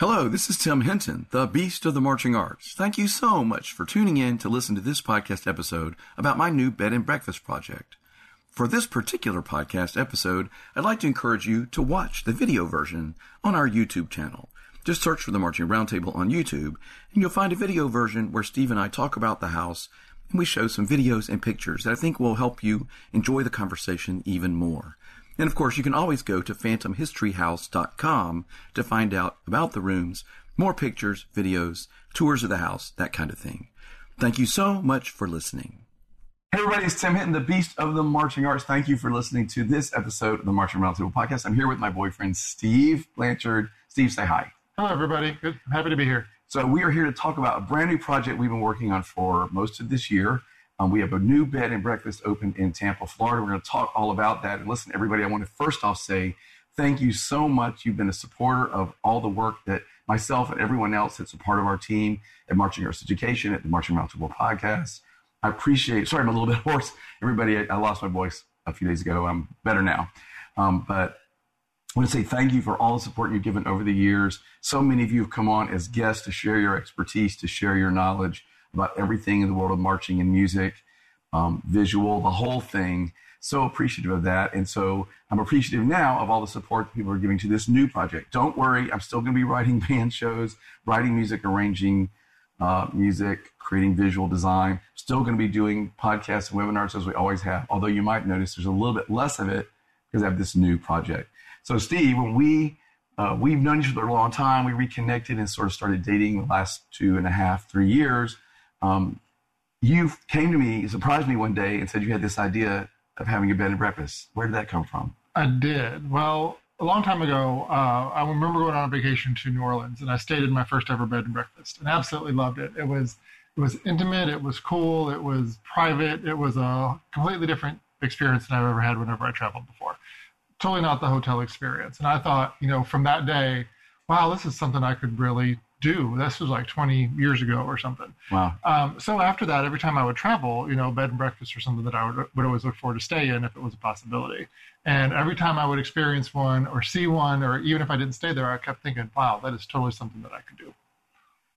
Hello, this is Tim Hinton, the Beast of the Marching Arts. Thank you so much for tuning in to listen to this podcast episode about my new bed and breakfast project. For this particular podcast episode, I'd like to encourage you to watch the video version on our YouTube channel. Just search for the Marching Roundtable on YouTube, and you'll find a video version where Steve and I talk about the house, and we show some videos and pictures that I think will help you enjoy the conversation even more. And of course, you can always go to phantomhistoryhouse.com to find out about the rooms, more pictures, videos, tours of the house, that kind of thing. Thank you so much for listening. Hey everybody, it's Tim Hinton, the Beast of the Marching Arts. Thank you for listening to this episode of the Marching Roundtable podcast. I'm here with my boyfriend, Steve Blanchard. Steve, say hi. Hello, everybody. Good. Happy to be here. So we are here to talk about a brand new project we've been working on for most of this year. Um, we have a new bed and breakfast open in Tampa, Florida. We're going to talk all about that. And listen, everybody, I want to first off say thank you so much. You've been a supporter of all the work that myself and everyone else that's a part of our team at Marching Arts Education, at the Marching Roundtable podcast. I appreciate, sorry, I'm a little bit hoarse. Everybody, I, I lost my voice a few days ago. I'm better now. Um, but I want to say thank you for all the support you've given over the years. So many of you have come on as guests to share your expertise, to share your knowledge about everything in the world of marching and music, um, visual, the whole thing. So appreciative of that. And so I'm appreciative now of all the support people are giving to this new project. Don't worry, I'm still going to be writing band shows, writing music, arranging uh, music, creating visual design. Still going to be doing podcasts and webinars as we always have. Although you might notice there's a little bit less of it because I have this new project. So Steve, when we uh, we've known each other a long time, we reconnected and sort of started dating the last two and a half, three years um, you came to me, surprised me one day, and said you had this idea of having a bed and breakfast. Where did that come from? I did. Well, a long time ago, uh, I remember going on a vacation to New Orleans, and I stayed in my first ever bed and breakfast, and absolutely loved it. It was it was intimate, it was cool, it was private, it was a completely different experience than I've ever had whenever I traveled before. Totally not the hotel experience. And I thought, you know, from that day, wow, this is something I could really do. This was like 20 years ago or something. Wow. Um, so after that, every time I would travel, you know, bed and breakfast or something that I would, would always look forward to stay in if it was a possibility. And every time I would experience one or see one, or even if I didn't stay there, I kept thinking, wow, that is totally something that I could do.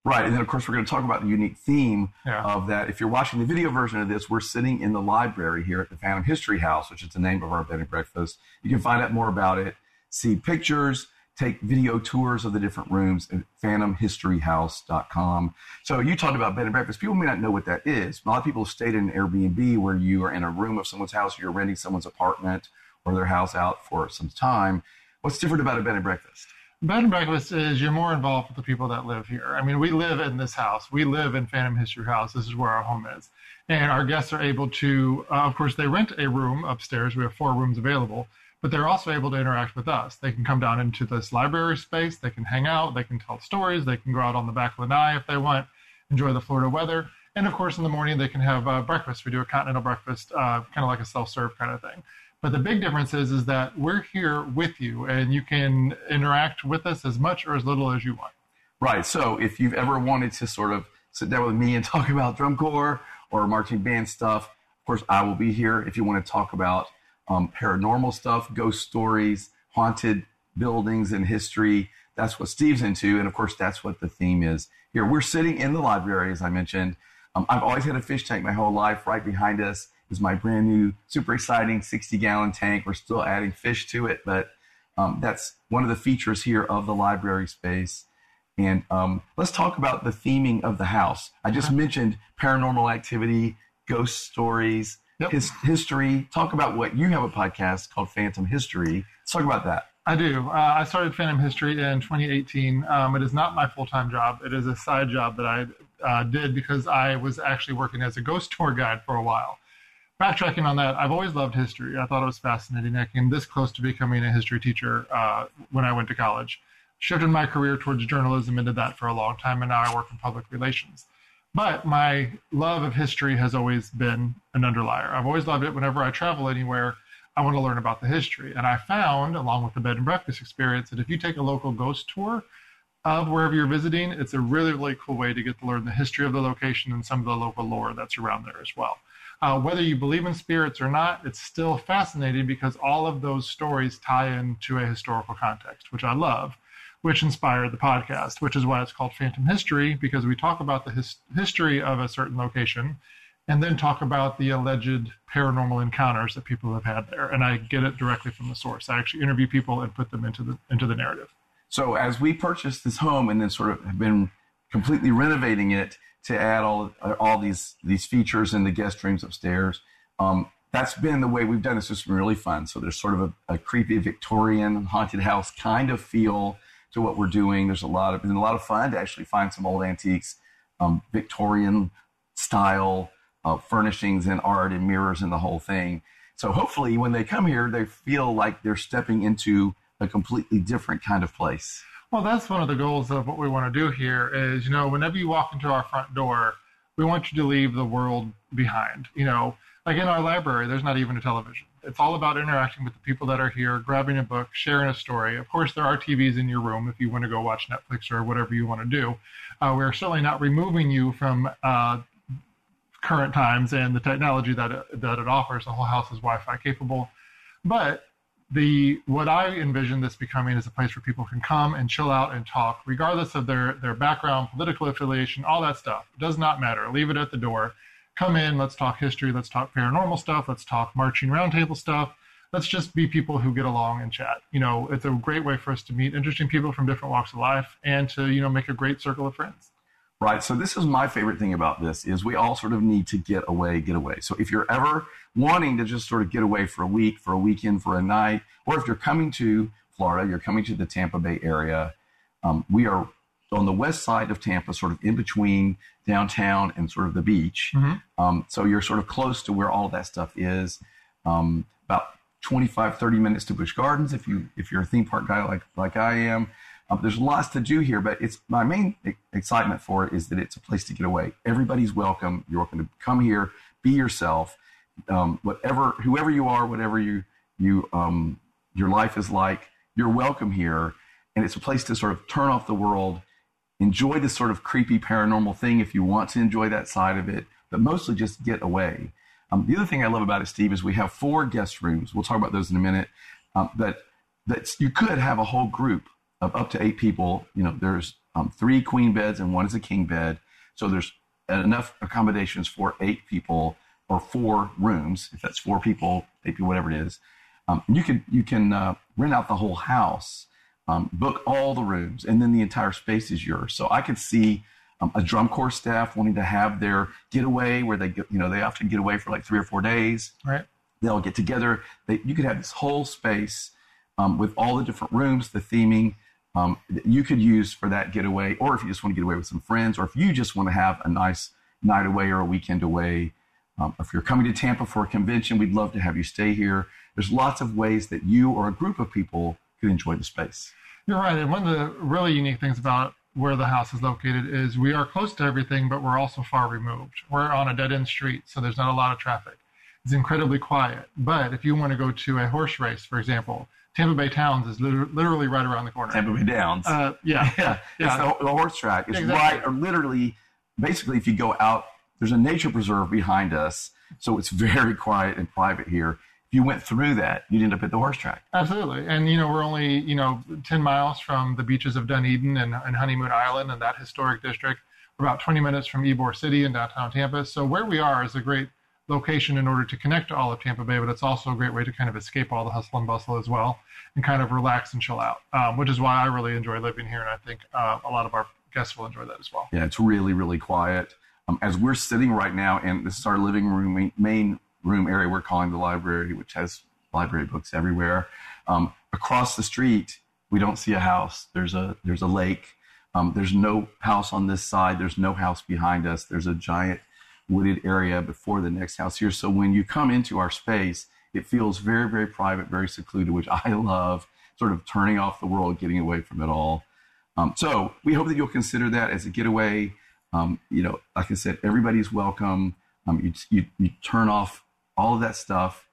Right. And then, of course, we're going to talk about the unique theme yeah. of that. If you're watching the video version of this, we're sitting in the library here at the Phantom History House, which is the name of our bed and breakfast. You can find out more about it, see pictures, take video tours of the different rooms at phantomhistoryhouse.com. So you talked about bed and breakfast. People may not know what that is. A lot of people have stayed in an Airbnb where you are in a room of someone's house, you're renting someone's apartment or their house out for some time. What's different about a bed and breakfast? Bed and breakfast is you're more involved with the people that live here. I mean, we live in this house. We live in Phantom History House. This is where our home is. And our guests are able to, uh, of course, they rent a room upstairs. We have four rooms available but they're also able to interact with us. They can come down into this library space, they can hang out, they can tell stories, they can go out on the back of lanai if they want, enjoy the Florida weather. And of course, in the morning, they can have uh, breakfast. We do a continental breakfast, uh, kind of like a self serve kind of thing. But the big difference is, is that we're here with you and you can interact with us as much or as little as you want. Right. So if you've ever wanted to sort of sit down with me and talk about drum corps or marching band stuff, of course, I will be here. If you want to talk about um, paranormal stuff, ghost stories, haunted buildings and history. That's what Steve's into. And of course, that's what the theme is here. We're sitting in the library, as I mentioned. Um, I've always had a fish tank my whole life. Right behind us is my brand new, super exciting 60 gallon tank. We're still adding fish to it, but um, that's one of the features here of the library space. And um, let's talk about the theming of the house. I just mentioned paranormal activity, ghost stories, yep. his history. Talk about what you have a podcast called Phantom History. Let's talk about that. I do. Uh, I started Phantom History in 2018. Um, it is not my full time job. It is a side job that I uh, did because I was actually working as a ghost tour guide for a while. Backtracking on that, I've always loved history. I thought it was fascinating. I came this close to becoming a history teacher uh, when I went to college. Shifted my career towards journalism and did that for a long time, and now I work in public relations. But my love of history has always been an underlier. I've always loved it. Whenever I travel anywhere, I want to learn about the history. And I found, along with the bed and breakfast experience, that if you take a local ghost tour of wherever you're visiting, it's a really, really cool way to get to learn the history of the location and some of the local lore that's around there as well. Uh, whether you believe in spirits or not, it's still fascinating because all of those stories tie into a historical context, which I love which inspired the podcast, which is why it's called Phantom History, because we talk about the his- history of a certain location and then talk about the alleged paranormal encounters that people have had there. And I get it directly from the source. I actually interview people and put them into the into the narrative. So as we purchased this home and then sort of have been completely renovating it to add all all these these features in the guest rooms upstairs, um, that's been the way we've done this. It's been really fun. So there's sort of a, a creepy Victorian haunted house kind of feel to what we're doing. There's a lot of been a lot of fun to actually find some old antiques, um, Victorian style uh, furnishings and art and mirrors and the whole thing. So hopefully, when they come here, they feel like they're stepping into a completely different kind of place. Well, that's one of the goals of what we want to do here. Is you know, whenever you walk into our front door, we want you to leave the world behind. You know, like in our library, there's not even a television. It's all about interacting with the people that are here, grabbing a book, sharing a story. Of course, there are TVs in your room if you want to go watch Netflix or whatever you want to do. Uh, we're certainly not removing you from uh, current times and the technology that it, that it offers. The whole house is Wi-Fi capable, but the what I envision this becoming is a place where people can come and chill out and talk, regardless of their their background, political affiliation, all that stuff. It does not matter. Leave it at the door. Come in. Let's talk history. Let's talk paranormal stuff. Let's talk marching roundtable stuff. Let's just be people who get along and chat. You know, it's a great way for us to meet interesting people from different walks of life and to you know make a great circle of friends right? So this is my favorite thing about this is we all sort of need to get away, get away. So if you're ever wanting to just sort of get away for a week, for a weekend, for a night, or if you're coming to Florida, you're coming to the Tampa Bay area, um, we are on the west side of Tampa, sort of in between downtown and sort of the beach. Mm-hmm. Um, so you're sort of close to where all that stuff is. Um, about 25, 30 minutes to Busch Gardens if you if you're a theme park guy like like I am. Um, there's lots to do here, but it's my main excitement for it is that it's a place to get away. Everybody's welcome. You're welcome to come here, be yourself, um, whatever, whoever you are, whatever you you um, your life is like. You're welcome here, and it's a place to sort of turn off the world, enjoy this sort of creepy paranormal thing if you want to enjoy that side of it, but mostly just get away. Um, the other thing I love about it, Steve, is we have four guest rooms. We'll talk about those in a minute. Um, that you could have a whole group of up to eight people. You know, there's um, three queen beds and one is a king bed. So there's enough accommodations for eight people or four rooms. If that's four people, eight people, whatever it is, um, you can you can uh, rent out the whole house, um, book all the rooms, and then the entire space is yours. So I could see. Um, a drum corps staff wanting to have their getaway where they get, you know, they often get away for like three or four days. Right. They'll get together. They, you could have this whole space um, with all the different rooms, the theming, um, that you could use for that getaway, or if you just want to get away with some friends, or if you just want to have a nice night away or a weekend away. Um, if you're coming to Tampa for a convention, we'd love to have you stay here. There's lots of ways that you or a group of people could enjoy the space. You're right. And one of the really unique things about where the house is located is we are close to everything, but we're also far removed. We're on a dead end street, so there's not a lot of traffic. It's incredibly quiet. But if you want to go to a horse race, for example, Tampa Bay Towns is literally right around the corner. Tampa Bay Downs. Uh, yeah, yeah, yeah. It's the, the horse track. It's exactly. right, or literally, basically, if you go out, there's a nature preserve behind us, so it's very quiet and private here. If you went through that, you'd end up at the horse track. Absolutely, and you know we're only you know ten miles from the beaches of Dunedin and, and Honeymoon Island and that historic district. We're about 20 minutes from Ybor City in downtown Tampa. So where we are is a great location in order to connect to all of Tampa Bay, but it's also a great way to kind of escape all the hustle and bustle as well and kind of relax and chill out, um, which is why I really enjoy living here. And I think uh, a lot of our guests will enjoy that as well. Yeah, it's really, really quiet. Um, as we're sitting right now, and this is our living room, main room area we're calling the library, which has library books everywhere. Um, across the street, we don't see a house. There's a there's a lake. Um, there's no house on this side. There's no house behind us. There's a giant wooded area before the next house here. So when you come into our space, it feels very, very private, very secluded, which I love, sort of turning off the world, getting away from it all. Um, so we hope that you'll consider that as a getaway. Um, you know, like I said, everybody's welcome. Um, you, you, you turn off all of that stuff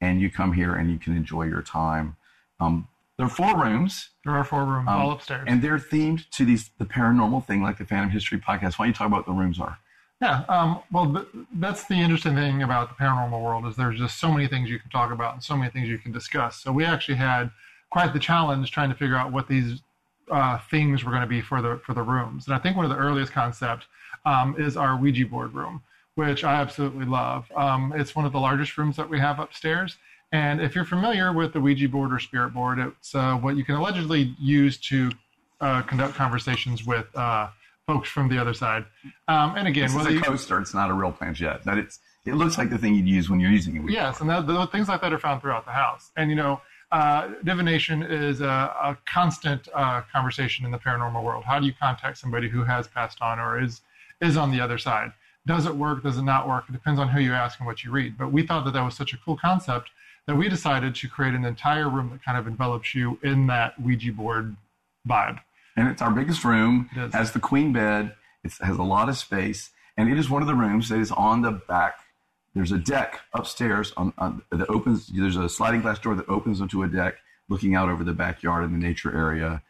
and you come here and you can enjoy your time. Um, there are four rooms. There are four rooms, um, all upstairs. And they're themed to these the paranormal thing, like the Phantom History podcast. Why don't you talk about what the rooms are? Yeah, um, well, th- that's the interesting thing about the paranormal world is there's just so many things you can talk about and so many things you can discuss. So we actually had quite the challenge trying to figure out what these uh, themes were going to be for the for the rooms. And I think one of the earliest concepts um, is our Ouija board room, which I absolutely love. Um, it's one of the largest rooms that we have upstairs. And if you're familiar with the Ouija board or spirit board, it's uh, what you can allegedly use to uh, conduct conversations with uh, folks from the other side. Um, and again, this is a coaster. It's not a real planchette, but it's it looks like the thing you'd use when you're using it. Yes, and that, the, things like that are found throughout the house. And you know, uh, divination is a, a constant uh, conversation in the paranormal world. How do you contact somebody who has passed on or is is on the other side? Does it work? Does it not work? It depends on who you ask and what you read. But we thought that that was such a cool concept that we decided to create an entire room that kind of envelops you in that Ouija board vibe. And it's our biggest room. It has the queen bed. It has a lot of space, and it is one of the rooms that is on the back. There's a deck upstairs on, on that opens. There's a sliding glass door that opens onto a deck looking out over the backyard and the nature area.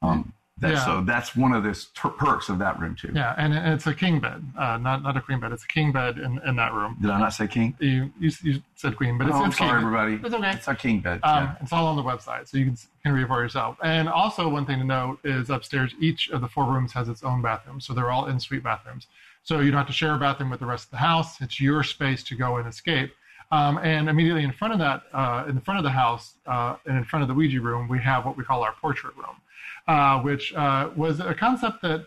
Um, that, yeah. So that's one of the ter- perks of that room too. Yeah, and it's a king bed, uh, not not a queen bed. It's a king bed in, in that room. Did I not say king? You you, you said queen, but it's, oh, it's sorry, king. everybody. It's okay. It's a king bed. Um, yeah. It's all on the website, so you can can read it for yourself. And also, one thing to note is upstairs, each of the four rooms has its own bathroom, so they're all in suite bathrooms. So you don't have to share a bathroom with the rest of the house. It's your space to go and escape. Um, and immediately in front of that, uh, in the front of the house, uh, and in front of the Ouija room, we have what we call our portrait room uh, which uh, was a concept that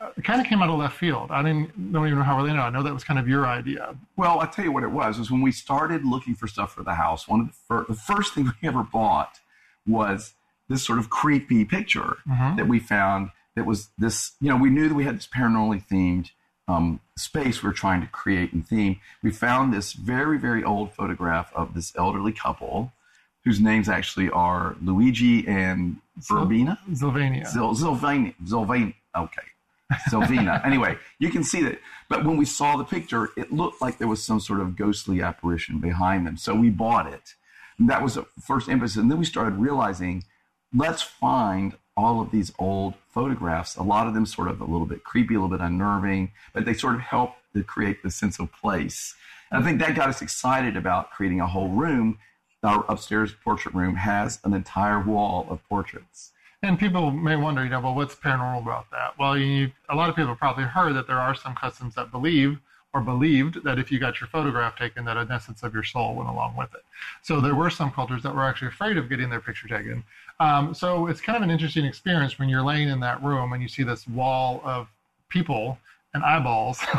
uh, kind of came out of left field. I didn't don't even know how really know. I know that was kind of your idea. Well, I'll tell you what it was was when we started looking for stuff for the house. One of the, fir- the first thing we ever bought was this sort of creepy picture mm-hmm. that we found. That was this. You know, we knew that we had this paranormally themed um, space we're trying to create and theme. We found this very very old photograph of this elderly couple whose names actually are Luigi and Verbena? Sylvania. Zil, Sylvania. Sylvania. Okay. Sylvina. anyway, you can see that. But when we saw the picture, it looked like there was some sort of ghostly apparition behind them. So we bought it. And that was the first emphasis. And then we started realizing let's find all of these old photographs, a lot of them sort of a little bit creepy, a little bit unnerving, but they sort of help to create the sense of place. And I think that got us excited about creating a whole room our upstairs portrait room has an entire wall of portraits. And people may wonder, you know, well, what's paranormal about that? Well, you, a lot of people probably heard that there are some customs that believe or believed that if you got your photograph taken, that an essence of your soul went along with it. So there were some cultures that were actually afraid of getting their picture taken. Um, so it's kind of an interesting experience when you're laying in that room and you see this wall of people and eyeballs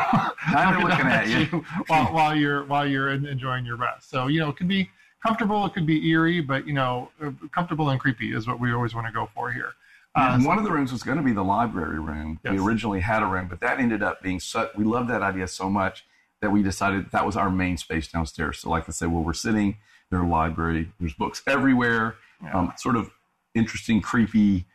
looking, looking at you, you while, while, you're while you're enjoying your rest. So you know, it can be comfortable. It could be eerie, but you know, comfortable and creepy is what we always want to go for here. Uh, and one of the rooms was going to be the library room. Yes. We originally had a room, but that ended up being so. We loved that idea so much that we decided that, that was our main space downstairs. So, like I said, where we're sitting, there's a library. There's books everywhere. Yeah. Um, sort of interesting, creepy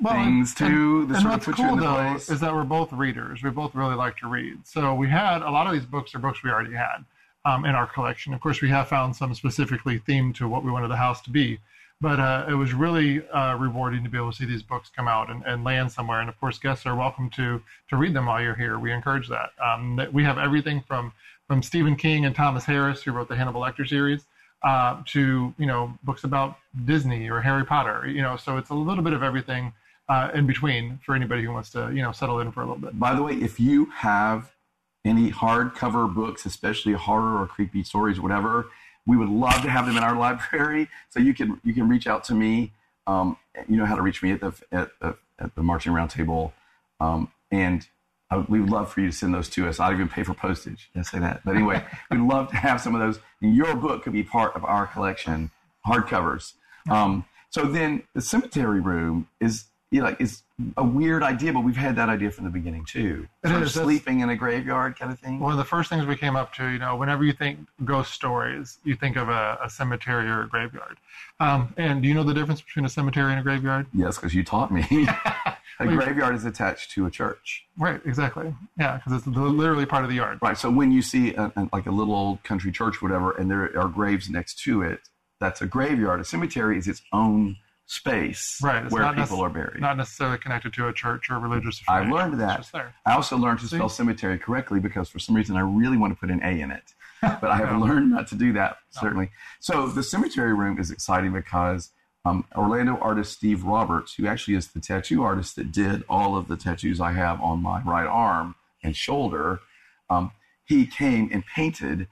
well, things and, too. And, and what's cool though place. is that we're both readers. We both really like to read. So we had a lot of these books are books we already had um, in our collection. Of course, we have found some specifically themed to what we wanted the house to be, but uh, it was really uh, rewarding to be able to see these books come out and, and, land somewhere. And of course, guests are welcome to to read them while you're here. We encourage that. Um, we have everything from from Stephen King and Thomas Harris, who wrote the Hannibal Lecter series, uh, to you know books about Disney or Harry Potter. You know, so it's a little bit of everything. Uh, in between for anybody who wants to, you know, settle in for a little bit. By the way, if you have any hardcover books, especially horror or creepy stories, or whatever, we would love to have them in our library. So you can you can reach out to me. Um, you know how to reach me at the at, at, at the marching roundtable, um, and I, we would love for you to send those to us. I'd even pay for postage. I say that, but anyway, we'd love to have some of those. And your book could be part of our collection, hardcovers. Um, so then the cemetery room is you know, like it's a weird idea, but we've had that idea from the beginning too. It is, sleeping in a graveyard kind of thing. One of the first things we came up to, you know, whenever you think ghost stories, you think of a, a cemetery or a graveyard. Um, and do you know the difference between a cemetery and a graveyard? Yes, because you taught me. a graveyard is attached to a church. Right, exactly. Yeah, because it's literally part of the yard. Right. So when you see a, a, like a little old country church, whatever, and there are graves next to it, that's a graveyard. A cemetery is its own space right, where people are buried. Not necessarily connected to a church or religious I learned that. I also learned to See? spell cemetery correctly because for some reason I really want to put an A in it. But I have no. learned not to do that, certainly. No. So the cemetery room is exciting because um, Orlando artist Steve Roberts, who actually is the tattoo artist that did all of the tattoos I have on my right arm and shoulder, um, he came and painted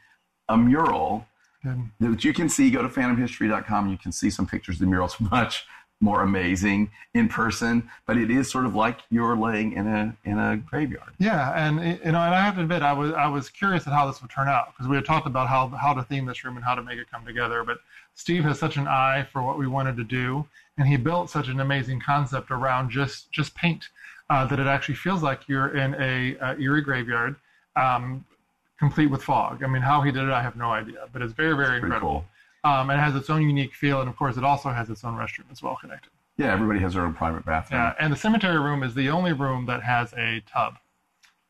a mural Good. that you can see. Go to phantomhistory.com. You can see some pictures. The mural's much more amazing in person, but it is sort of like you're laying in a in a graveyard. Yeah, and you know, and I have to admit, I was I was curious at how this would turn out because we had talked about how how to theme this room and how to make it come together. But Steve has such an eye for what we wanted to do, and he built such an amazing concept around just just paint uh, that it actually feels like you're in a, a eerie graveyard, um, complete with fog. I mean, how he did it, I have no idea, but it's very very Pretty incredible. cool. Um, and it has its own unique feel, and of course, it also has its own restroom. as well connected. Yeah, everybody has their own private bathroom. Yeah, and the cemetery room is the only room that has a tub.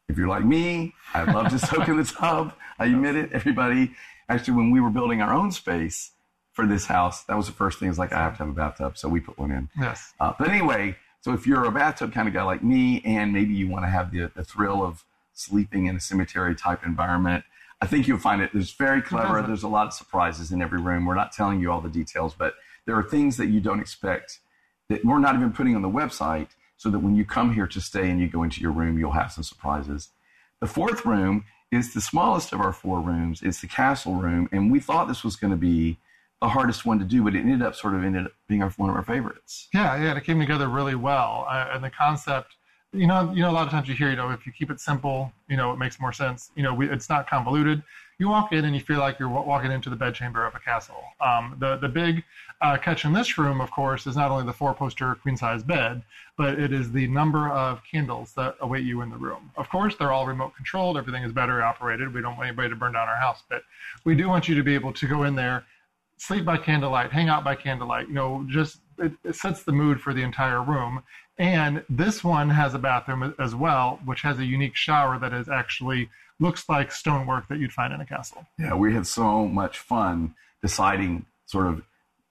If you're like me, I love to soak in the tub. I admit it. Everybody, actually, when we were building our own space for this house, that was the first thing. Is like I have to have a bathtub, so we put one in. Yes. Uh, but anyway, so if you're a bathtub kind of guy like me, and maybe you want to have the, the thrill of sleeping in a cemetery type environment, I think you'll find it. There's very clever. There's a lot of surprises in every room. We're not telling you all the details, but there are things that you don't expect that we're not even putting on the website so that when you come here to stay and you go into your room, you'll have some surprises. The fourth room is the smallest of our four rooms. It's the castle room. And we thought this was going to be the hardest one to do, but it ended up sort of ended up being our, one of our favorites. Yeah, yeah, and it came together really well. Uh, and the concept, you know, you know, a lot of times you hear, you know, if you keep it simple, you know, it makes more sense. You know, we, it's not convoluted. You walk in and you feel like you're walking into the bedchamber of a castle. Um, the the big uh, catch in this room, of course, is not only the four poster queen size bed, but it is the number of candles that await you in the room. Of course, they're all remote controlled. Everything is battery operated. We don't want anybody to burn down our house, but we do want you to be able to go in there sleep by candlelight, hang out by candlelight. You know, just it, it sets the mood for the entire room. And this one has a bathroom as well, which has a unique shower that is actually looks like stonework that you'd find in a castle. Yeah, we had so much fun deciding, sort of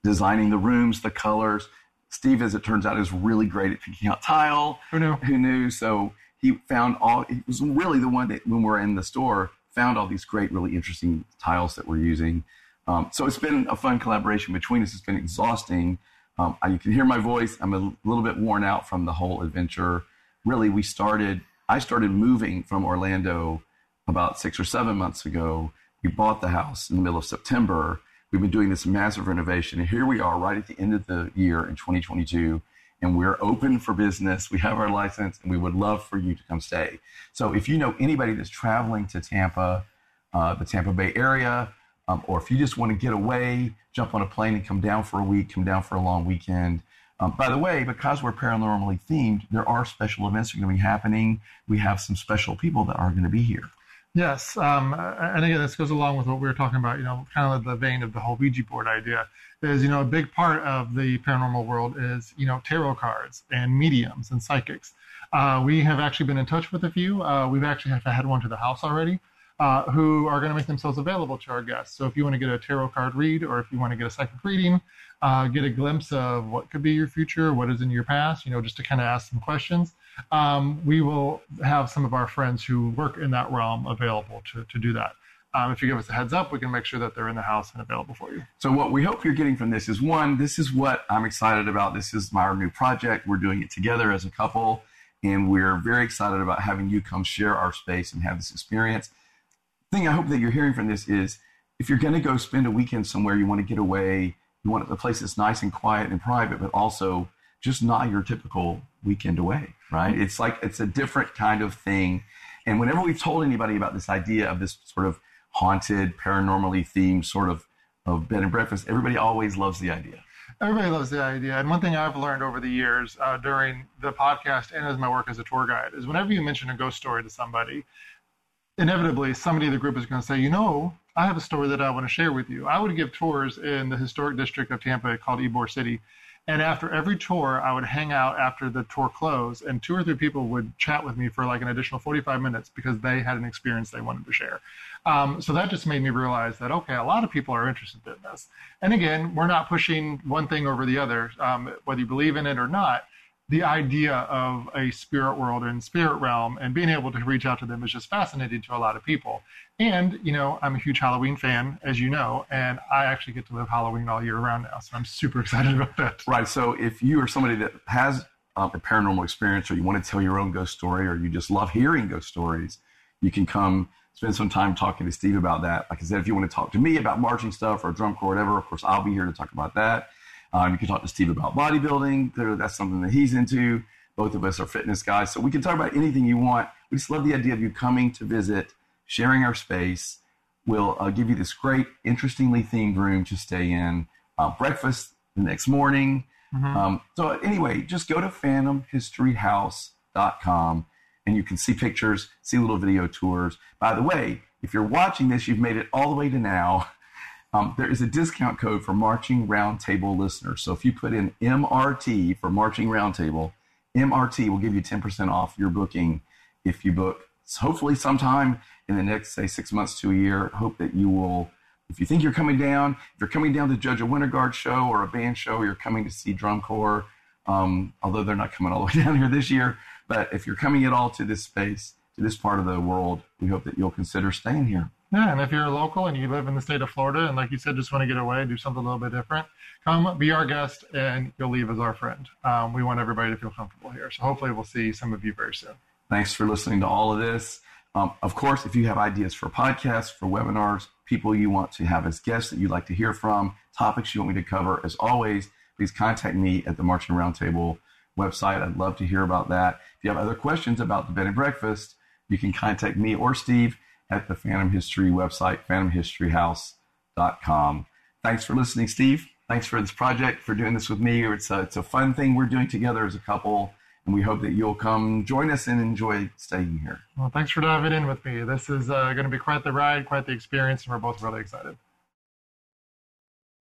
designing the rooms, the colors. Steve, as it turns out, is really great at picking out tile. Who knew? Who knew? So he found all. He was really the one that, when we were in the store, found all these great, really interesting tiles that we're using. Um, so it's been a fun collaboration between us. It's been exhausting. Um, you can hear my voice. I'm a little bit worn out from the whole adventure. Really, we started. I started moving from Orlando about six or seven months ago. We bought the house in the middle of September. We've been doing this massive renovation, and here we are, right at the end of the year in 2022, and we're open for business. We have our license, and we would love for you to come stay. So, if you know anybody that's traveling to Tampa, uh, the Tampa Bay area, um, or if you just want to get away, jump on a plane and come down for a week, come down for a long weekend. Um, by the way, because we're paranormally themed, there are special events that are going to be happening. We have some special people that are going to be here. Yes, um, and again, this goes along with what we were talking about. You know, kind of the vein of the whole Ouija board idea. Is you know a big part of the paranormal world is you know tarot cards and mediums and psychics. Uh, we have actually been in touch with a few. Uh, we've actually have had one to the house already, uh, who are going to make themselves available to our guests. So if you want to get a tarot card read, or if you want to get a psychic reading, uh, get a glimpse of what could be your future, what is in your past, you know, just to kind of ask some questions um, we will have some of our friends who work in that realm available to, to do that. Um, if you give us a heads up, we can make sure that they're in the house and available for you. So what we hope you're getting from this is one, this is what I'm excited about. This is my new project. We're doing it together as a couple, and we're very excited about having you come share our space and have this experience. Thing I hope that you're hearing from this is if you're going to go spend a weekend somewhere, you want to get away, you want a place that's nice and quiet and private, but also just not your typical weekend away, right? It's like it's a different kind of thing. And whenever we've told anybody about this idea of this sort of haunted, paranormally themed sort of of bed and breakfast, everybody always loves the idea. Everybody loves the idea. And one thing I've learned over the years uh, during the podcast and as my work as a tour guide is whenever you mention a ghost story to somebody, inevitably somebody in the group is going to say, you know, I have a story that I want to share with you. I would give tours in the historic district of Tampa called Ybor City. And after every tour, I would hang out after the tour closed, and two or three people would chat with me for like an additional 45 minutes because they had an experience they wanted to share. Um, so that just made me realize that, okay, a lot of people are interested in this. And again, we're not pushing one thing over the other, um, whether you believe in it or not. The idea of a spirit world and spirit realm and being able to reach out to them is just fascinating to a lot of people. And, you know, I'm a huge Halloween fan, as you know, and I actually get to live Halloween all year round now. So I'm super excited about that. Right. So if you are somebody that has um, a paranormal experience or you want to tell your own ghost story or you just love hearing ghost stories, you can come spend some time talking to Steve about that. Like I said, if you want to talk to me about marching stuff or drum corps, whatever, of course, I'll be here to talk about that. Um, you can talk to Steve about bodybuilding. Clearly, That's something that he's into. Both of us are fitness guys. So we can talk about anything you want. We just love the idea of you coming to visit, sharing our space. We'll uh, give you this great, interestingly themed room to stay in. Uh, breakfast the next morning. Mm-hmm. Um, so anyway, just go to phantomhistoryhouse.com and you can see pictures, see little video tours. By the way, if you're watching this, you've made it all the way to now. Um, there is a discount code for Marching Roundtable listeners. So if you put in MRT for Marching Roundtable, MRT will give you 10% off your booking if you book. Hopefully, sometime in the next, say, six months to a year. Hope that you will, if you think you're coming down, if you're coming down to judge a Winter Guard show or a band show, you're coming to see Drum Corps, um, although they're not coming all the way down here this year. But if you're coming at all to this space, to this part of the world, we hope that you'll consider staying here. Yeah, and if you're local and you live in the state of Florida, and like you said, just want to get away, do something a little bit different, come be our guest, and you'll leave as our friend. Um, we want everybody to feel comfortable here. So hopefully, we'll see some of you very soon. Thanks for listening to all of this. Um, of course, if you have ideas for podcasts, for webinars, people you want to have as guests that you'd like to hear from, topics you want me to cover, as always, please contact me at the Marching Roundtable website. I'd love to hear about that. If you have other questions about the bed and breakfast, you can contact me or Steve at the Phantom History website, phantomhistoryhouse.com. Thanks for listening, Steve. Thanks for this project, for doing this with me. It's a, it's a fun thing we're doing together as a couple, and we hope that you'll come join us and enjoy staying here. Well, thanks for diving in with me. This is uh, going to be quite the ride, quite the experience, and we're both really excited.